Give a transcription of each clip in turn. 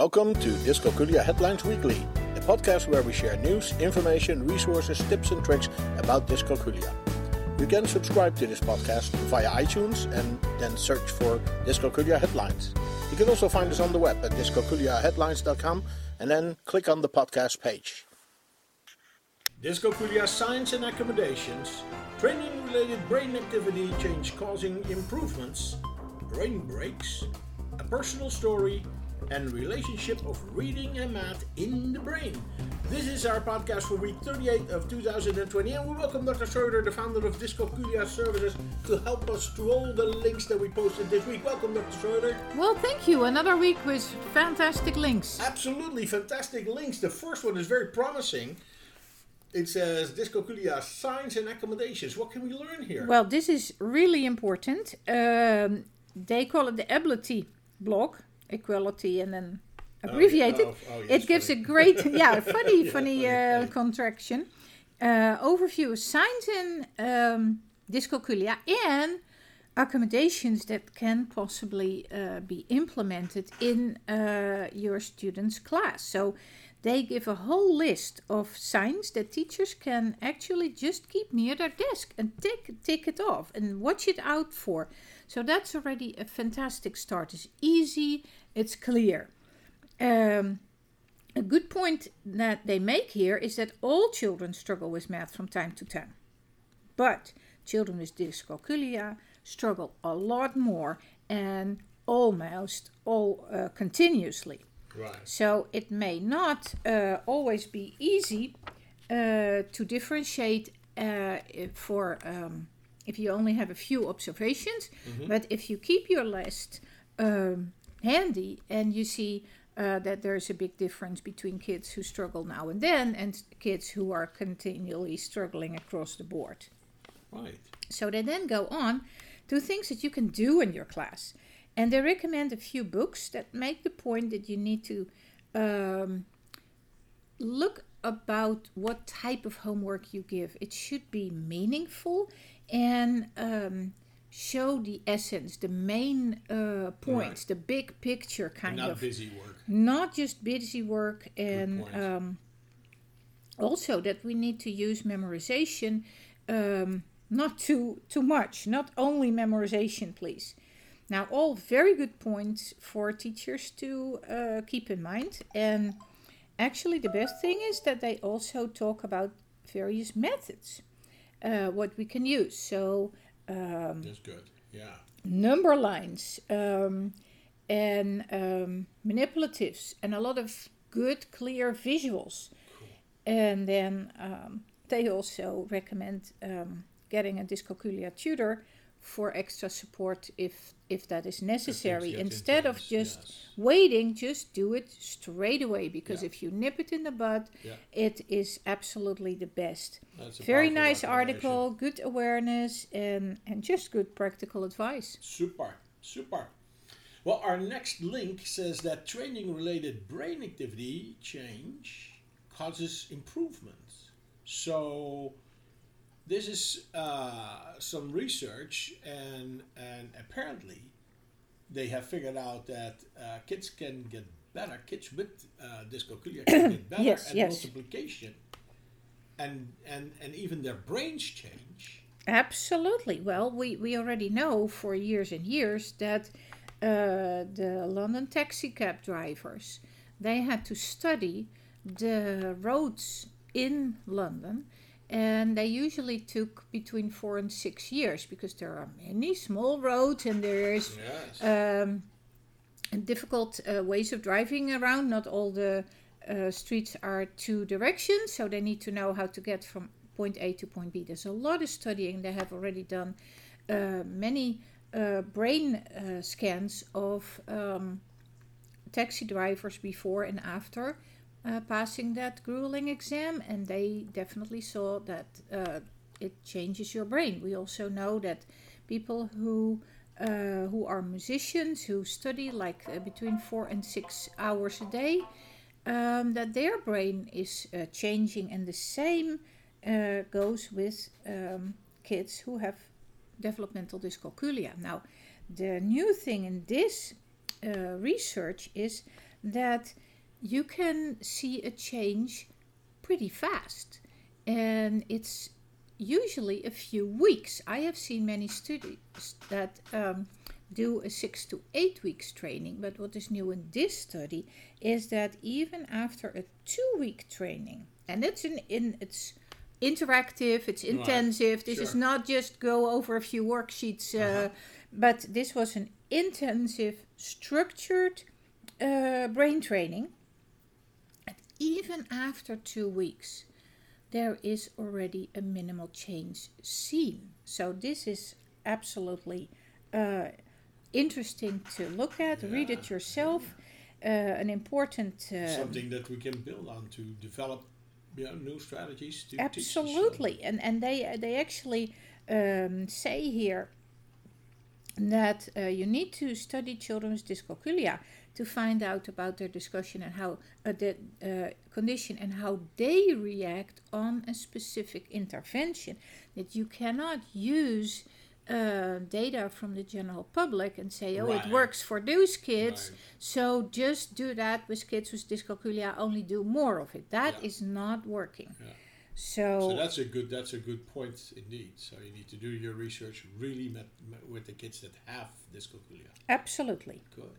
Welcome to Dyscalculia Headlines Weekly, a podcast where we share news, information, resources, tips, and tricks about dyscalculia. You can subscribe to this podcast via iTunes and then search for Dyscalculia Headlines. You can also find us on the web at dyscalculiaheadlines.com and then click on the podcast page. Dyscalculia Science and Accommodations, training related brain activity change causing improvements, brain breaks, a personal story, and relationship of reading and math in the brain. This is our podcast for week 38 of 2020, and we welcome Dr. Schroeder, the founder of Dyscalculia Services, to help us through all the links that we posted this week. Welcome, Dr. Schroeder. Well, thank you. Another week with fantastic links. Absolutely fantastic links. The first one is very promising. It says Dyscalculia signs and Accommodations. What can we learn here? Well, this is really important. Um, they call it the ability block, equality, and then abbreviated. oh, oh, yes, it gives funny. a great, yeah, funny, Yeah, funny funny, uh, contraction. Uh, overview of science and um, dyscalculia and accommodations that can possibly uh, be implemented in uh, your student's class. So they give a whole list of signs that teachers can actually just keep near their desk and tick, tick it off and watch it out for. So that's already a fantastic start. It's easy, it's clear. Um, a good point that they make here is that all children struggle with math from time to time. But children with dyscalculia struggle a lot more and almost all uh, continuously. right. So it may not uh, always be easy uh, to differentiate uh, for um, if you only have a few observations, but if you keep your list um, handy and you see uh, that there's a big difference between kids who struggle now and then and kids who are continually struggling across the board. Right. So they then go on to things that you can do in your class. And they recommend a few books that make the point that you need to um, look about what type of homework you give. It should be meaningful and um, show the essence, the main uh, points, the big picture kind Not of. Not busy work. not just busy work and um, also that we need to use memorization um, not too too much not only memorization please. Now all very good points for teachers to uh, keep in mind. And actually the best thing is that they also talk about various methods uh, what we can use so um, That's good. Yeah. number lines um, and um, manipulatives and a lot of good clear visuals and then um, they also recommend um, getting a dyscalculia tutor for extra support if if that is necessary instead of just yes. waiting just do it straight away because Yeah. if you nip it in the bud Yeah. it is absolutely the best very nice article good awareness and and just good practical advice Super, super. Well, our next link says that training related brain activity change causes improvements. So, this is uh, some research, and, and apparently, they have figured out that uh, kids can get better, kids with uh, dyscalculia can get better Yes, at yes. multiplication, and, and, and even their brains change. Absolutely. Well, we, we already know for years and years that uh, the London taxi cab drivers they had to study the roads in London, and they usually took between four and six years because there are many small roads and there is Yes. um, difficult uh, ways of driving around. Not all the uh, streets are two directions, so they need to know how to get from point A to point B. There's a lot of studying. They have already done uh, many uh, brain uh, scans of um, taxi drivers before and after uh, passing that grueling exam, and they definitely saw that uh, it changes your brain. We also know that people who uh, who are musicians who study like uh, between four and six hours a day, um, that their brain is uh, changing, and the same uh, goes with um, kids who have developmental dyscalculia. Now, the new thing in this research is that you can see a change pretty fast. And it's usually a few weeks. I have seen many studies that um, do a six to eight weeks training, but what is new in this study is that even after a two week training, and it's in, in it's interactive, it's intensive. Right. This sure. is not just go over a few worksheets, uh, uh-huh. but this was an intensive, structured uh, brain training. Even after two weeks, there is already a minimal change seen. So this is absolutely uh, interesting to look at. Yeah. Read it yourself. Uh, an important uh, something that we can build on to develop yeah, new strategies to absolutely and and they they actually um, say here that uh, you need to study children's dyscalculia to find out about their discussion and how uh, the uh, condition and how they react on a specific intervention that you cannot use uh, data from the general public and say, oh, right. it works for those kids, right. so just do that with kids with dyscalculia. Only do more of it. That yeah. is not working. Yeah. So, so that's a good that's a good point indeed. So you need to do your research really met, met with the kids that have dyscalculia. Absolutely. Good.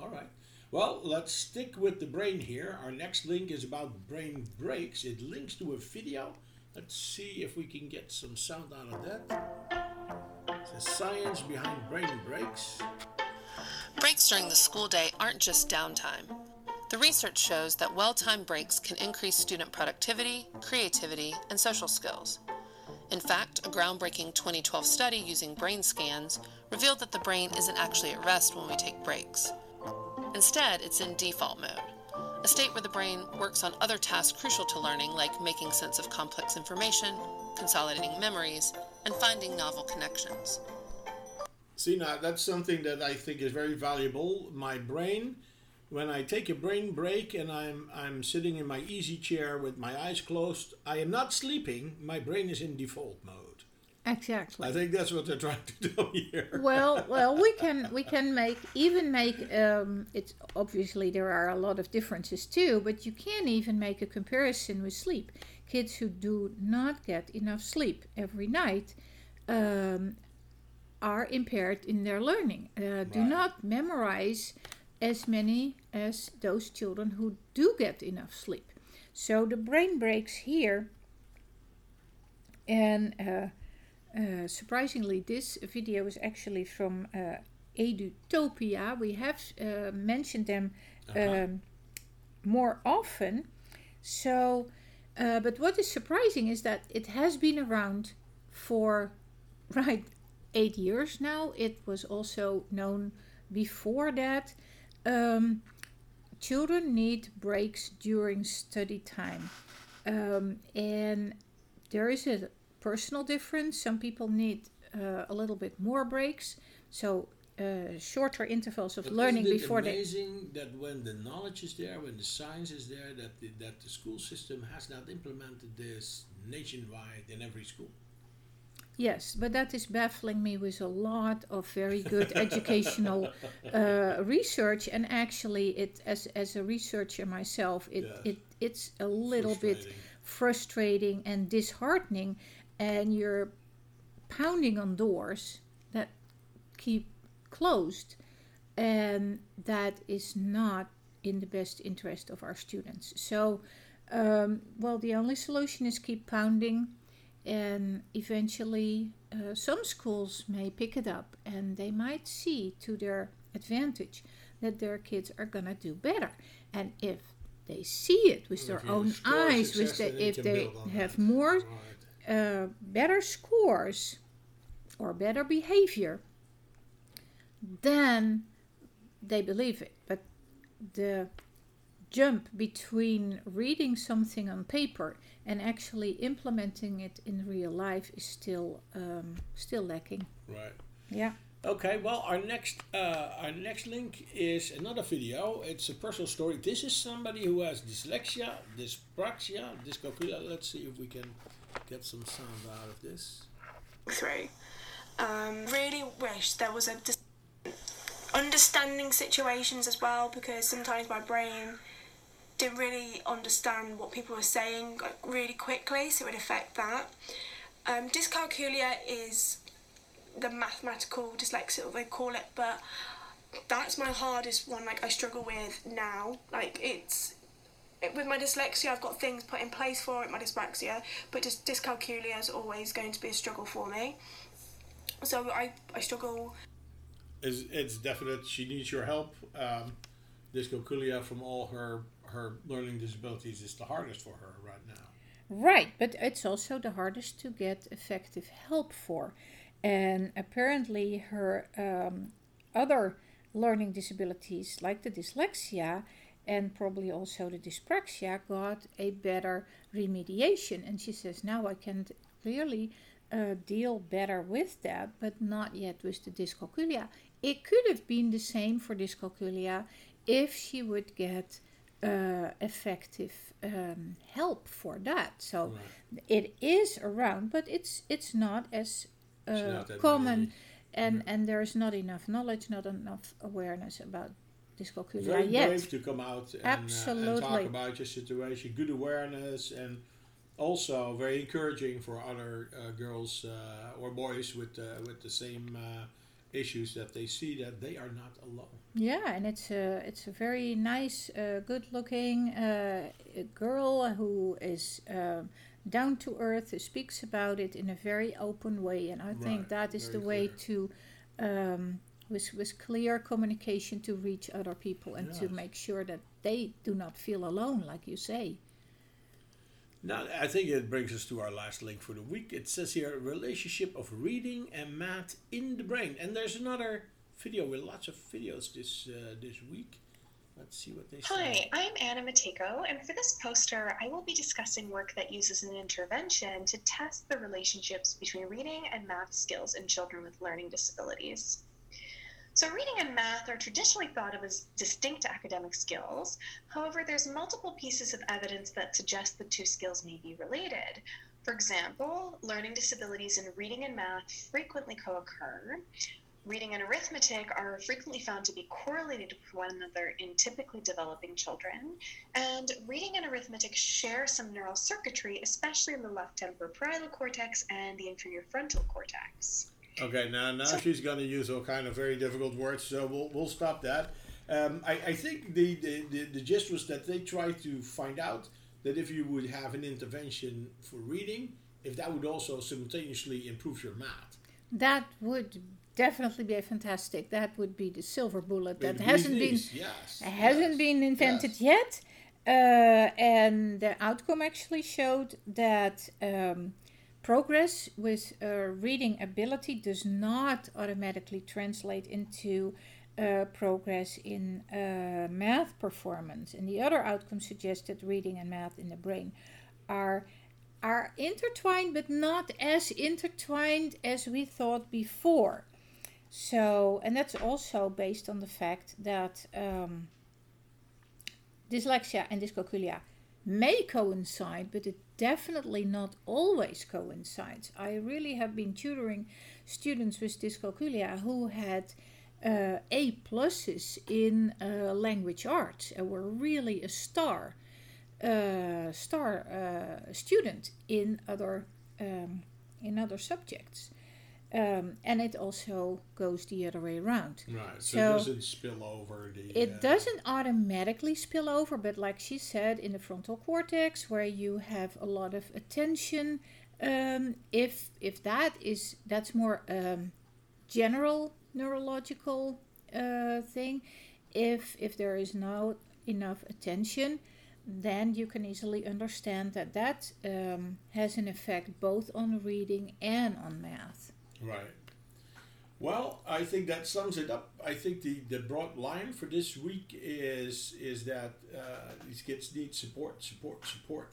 All right. Well, let's stick with the brain here. Our next link is about brain breaks. It links to a video. Let's see if we can get some sound out of that. The science behind brain breaks. Breaks during the school day aren't just downtime. The research shows that well timed breaks can increase student productivity, creativity, and social skills. In fact, a groundbreaking 2012 study using brain scans revealed that the brain isn't actually at rest when we take breaks. Instead, it's in default mode, a state where the brain works on other tasks crucial to learning, like making sense of complex information, consolidating memories, and finding novel connections. See, now that's something that I think is very valuable. My brain, when I take a brain break and I'm, I'm sitting in my easy chair with my eyes closed, I am not sleeping, my brain is in default mode. Exactly. I think that's what they're trying to do here. well, well, we can we can make even make um, it's obviously there are a lot of differences too, but you can even make a comparison with sleep kids who do not get enough sleep every night um, are impaired in their learning, uh, right. do not memorize as many as those children who do get enough sleep. So the brain breaks here, and uh, uh, surprisingly, this video is actually from uh, Edutopia. We have uh, mentioned them uh-huh. um, more often. So uh, but what is surprising is that it has been around for right eight years now. It was also known before that. Um, children need breaks during study time, um, and there is a personal difference. Some people need uh, a little bit more breaks. So uh, shorter intervals of but learning isn't it before amazing that when the knowledge is there, when the science is there, that the, that the school system has not implemented this nationwide in every school. Yes, but that is baffling me with a lot of very good educational uh, research, and actually, it as as a researcher myself, it it it's a little bit frustrating and disheartening, and you're pounding on doors that keep closed, and that is not in the best interest of our students. So, um, well, the only solution is keep pounding, and eventually, uh, some schools may pick it up and they might see to their advantage that their kids are gonna do better. And if they see it with their own eyes, with the, if they have more. Uh, better scores or better behavior, then they believe it. But the jump between reading something on paper and actually implementing it in real life is still um, still lacking. Right. Yeah. Okay, well, our next uh, our next link is another video. It's a personal story. This is somebody who has dyslexia, dyspraxia, dyscalculia. Let's see if we can get some sound out of this. Three. Um, really wish there was a understanding situations as well because sometimes my brain didn't really understand what people were saying like, really quickly, so it would affect that. Um, dyscalculia is the mathematical dyslexia, they call it, but that's my hardest one. Like I struggle with now. Like it's it, with my dyslexia, I've got things put in place for it. My dyspraxia, but just dyscalculia is always going to be a struggle for me. So I I struggle. It's, it's definite. She needs your help. Um, dyscalculia from all her her learning disabilities is the hardest for her right now. Right, but it's also the hardest to get effective help for. And apparently, her um, other learning disabilities, like the dyslexia and probably also the dyspraxia, got a better remediation. And she says, now I can clearly uh, deal better with that, but not yet with the dyscalculia. It could have been the same for dyscalculia if she would get uh, effective um, help for that. So right. it is around, but it's it's not as uh, not common, and yeah. and there's not enough knowledge, not enough awareness about dyscalculia Very yet. brave to come out and, Absolutely. Uh, and talk about your situation, good awareness, and also very encouraging for other uh, girls uh, or boys with uh, with the same issues that they see that they are not alone. Yeah, and it's a it's a very nice, uh, good-looking uh, girl who is uh, down to earth, speaks about it in a very open way, and I right. think that is very the way to. Um, with, with clear communication to reach other people and yes. to make sure that they do not feel alone, like you say. Now, I think it brings us to our last link for the week. It says here relationship of reading and math in the brain. And there's another video with lots of videos this uh, this week. Let's see what they say. Hi, I'm Anna Matejko, and for this poster, I will be discussing work that uses an intervention to test the relationships between reading and math skills in children with learning disabilities. So, reading and math are traditionally thought of as distinct academic skills. However, there's multiple pieces of evidence that suggest the two skills may be related. For example, learning disabilities in reading and math frequently co occur. Reading and arithmetic are frequently found to be correlated with one another in typically developing children. And reading and arithmetic share some neural circuitry, especially in the left temporoparietal cortex and the inferior frontal cortex. Okay, now now she's going to use all kind of very difficult words, so we'll, we'll stop that. Um, I, I think the, the, the, the gist was that they tried to find out that if you would have an intervention for reading, if that would also simultaneously improve your math. That would definitely be fantastic. That would be the silver bullet that hasn't been yes, hasn't yes, been invented yes. yet. Uh, and the outcome actually showed that um, Progress with reading ability does not automatically translate into uh, progress in uh, math performance. And the other outcomes suggest that reading and math in the brain are are intertwined, but not as intertwined as we thought before. So, and that's also based on the fact that um, dyslexia and dyscalculia may coincide, but it definitely not always coincides. I really have been tutoring students with dyscalculia who had uh, A pluses in uh, language arts and were really a star uh, star uh, student in other um, in other subjects. Um, and it also goes the other way around. Right, so, so it doesn't spill over. The, it uh, doesn't automatically spill over, but like she said, in the frontal cortex, where you have a lot of attention, um, if if that is that's more um, general neurological uh, thing. If if there is not enough attention, then you can easily understand that that um, has an effect both on reading and on math. Right. Well, I think that sums it up. I think the, the broad line for this week is is that uh, these kids need support, support, support,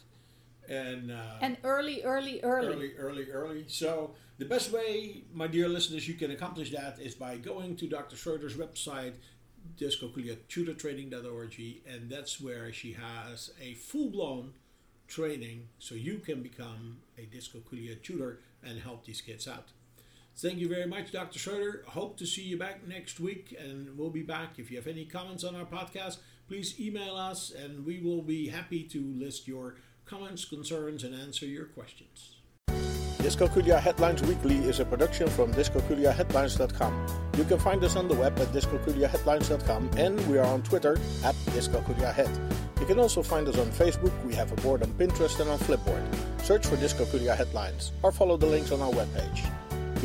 and uh, and early, early, early, early, early, early. So the best way, my dear listeners, you can accomplish that is by going to Dr. Schroeder's website, dyscalculiatutortraining.org, and that's where she has a full blown training, so you can become a dyscalculia tutor and help these kids out. Thank you very much, Dr. Schroeder. Hope to see you back next week, and we'll be back. If you have any comments on our podcast, please email us, and we will be happy to list your comments, concerns, and answer your questions. Dyscalculia Headlines Weekly is a production from dyscalculiaheadlines.com. You can find us on the web at dyscalculiaheadlines.com, and we are on Twitter at dyscalculiahead. You can also find us on Facebook, we have a board on Pinterest and on Flipboard. Search for Dyscalculia Headlines or follow the links on our webpage.